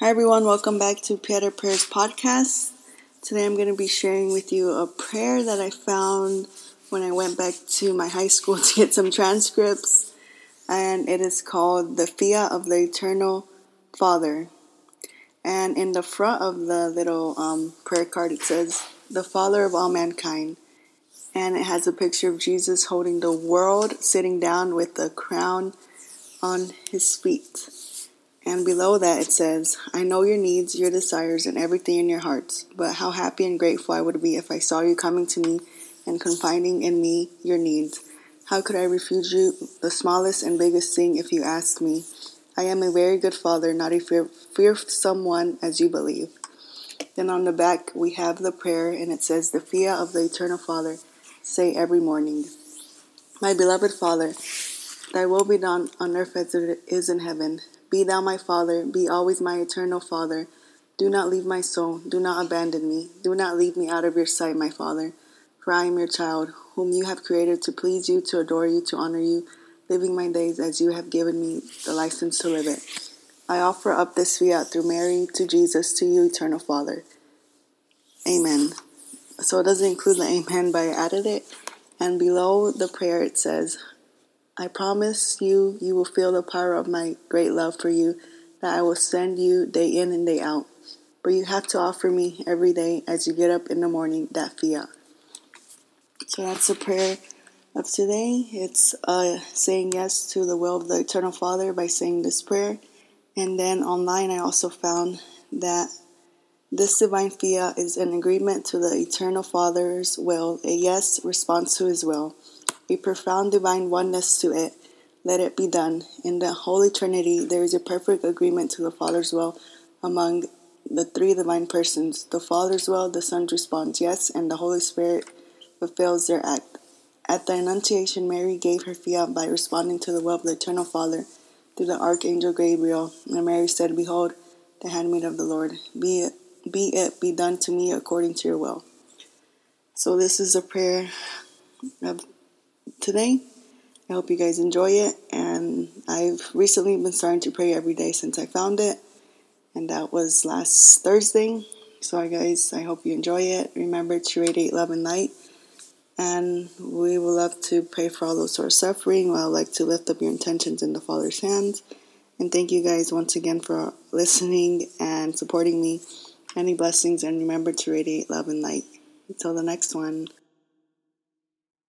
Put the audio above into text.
Hi, everyone. Welcome back to Pieta Prayers Podcast. Today I'm going to be sharing with you a prayer that I found when I went back to my high school to get some transcripts, and it is called The Fiat of the Eternal Father. And in the front of the little um, prayer card, it says, The Father of all mankind. And it has a picture of Jesus holding the world, sitting down with the crown on his feet. And below that it says, I know your needs, your desires, and everything in your hearts, but how happy and grateful I would be if I saw you coming to me and confiding in me your needs. How could I refuse you the smallest and biggest thing if you asked me? I am a very good father, not a fear, fearsome one as you believe. Then on the back we have the prayer, and it says, The fiat of the eternal Father, say every morning. My beloved Father, thy will be done on earth as it is in heaven. Be thou my Father, be always my eternal Father. Do not leave my soul, do not abandon me, do not leave me out of your sight, my Father. For I am your child, whom you have created to please you, to adore you, to honor you, living my days as you have given me the license to live it. I offer up this fiat through Mary to Jesus, to you, eternal Father. Amen. So it doesn't include the amen, but I added it. And below the prayer it says, I promise you, you will feel the power of my great love for you, that I will send you day in and day out. But you have to offer me every day as you get up in the morning that fiat. So that's the prayer of today. It's uh, saying yes to the will of the Eternal Father by saying this prayer. And then online, I also found that this divine fiat is an agreement to the Eternal Father's will, a yes response to his will a profound divine oneness to it. Let it be done. In the Holy Trinity, there is a perfect agreement to the Father's will among the three divine persons. The Father's will, the Son responds yes, and the Holy Spirit fulfills their act. At the Annunciation, Mary gave her fiat by responding to the will of the Eternal Father through the Archangel Gabriel. And Mary said, Behold, the handmaid of the Lord, be it, be it be done to me according to your will. So this is a prayer of today. I hope you guys enjoy it. And I've recently been starting to pray every day since I found it. And that was last Thursday. So, guys, I hope you enjoy it. Remember to radiate love and light. And we would love to pray for all those who are suffering. Well, I'd like to lift up your intentions in the Father's hands. And thank you guys once again for listening and supporting me. Any blessings, and remember to radiate love and light. Until the next one.